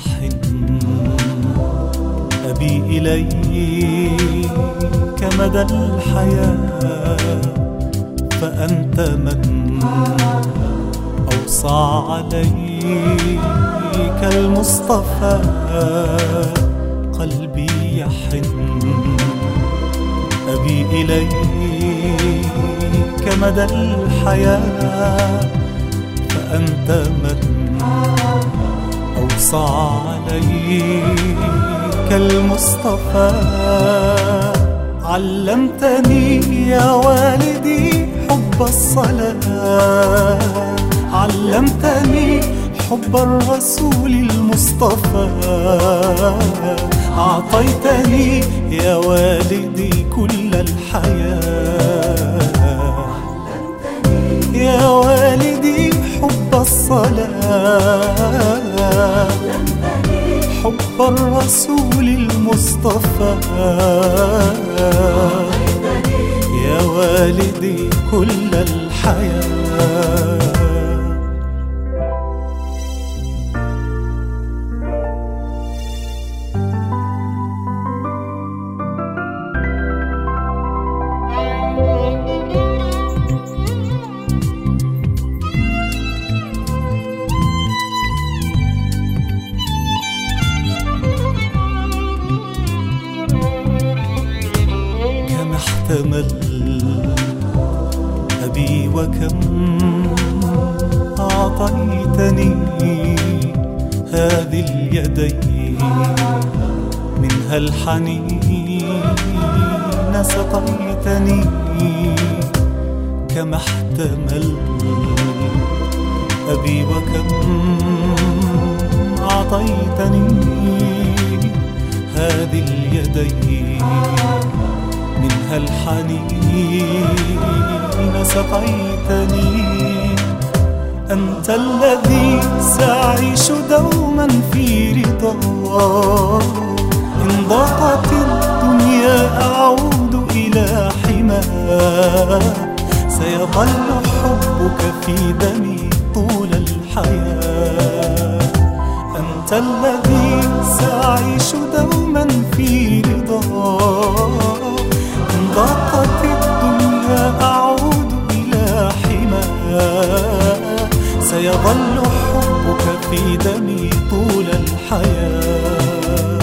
يحن أبي إليك مدى الحياة فأنت من أوصى عليك المصطفى. قلبي يحن أبي إليك مدى الحياة فأنت من أوصى عليك المصطفى. علمتني يا والدي حب الصلاة. علمتني حب الرسول المصطفى. أعطيتني يا والدي كل الحياة. يا والدي حب الصلاة. حب الرسول المصطفى. يا والدي كل الحياة. احتمل أبي وكم أعطيتني هذه اليدين منها الحنين سقيتني كم احتمل أبي وكم أعطيتني هذه اليدين. الحنين سقيتني. أنت الذي سأعيش دوما في رضا إن ضاقت الدنيا أعود إلى حماه سيظل حبك في دمي طول الحياة. أنت الذي سأعيش دوما في رضا في دمي طول الحياة.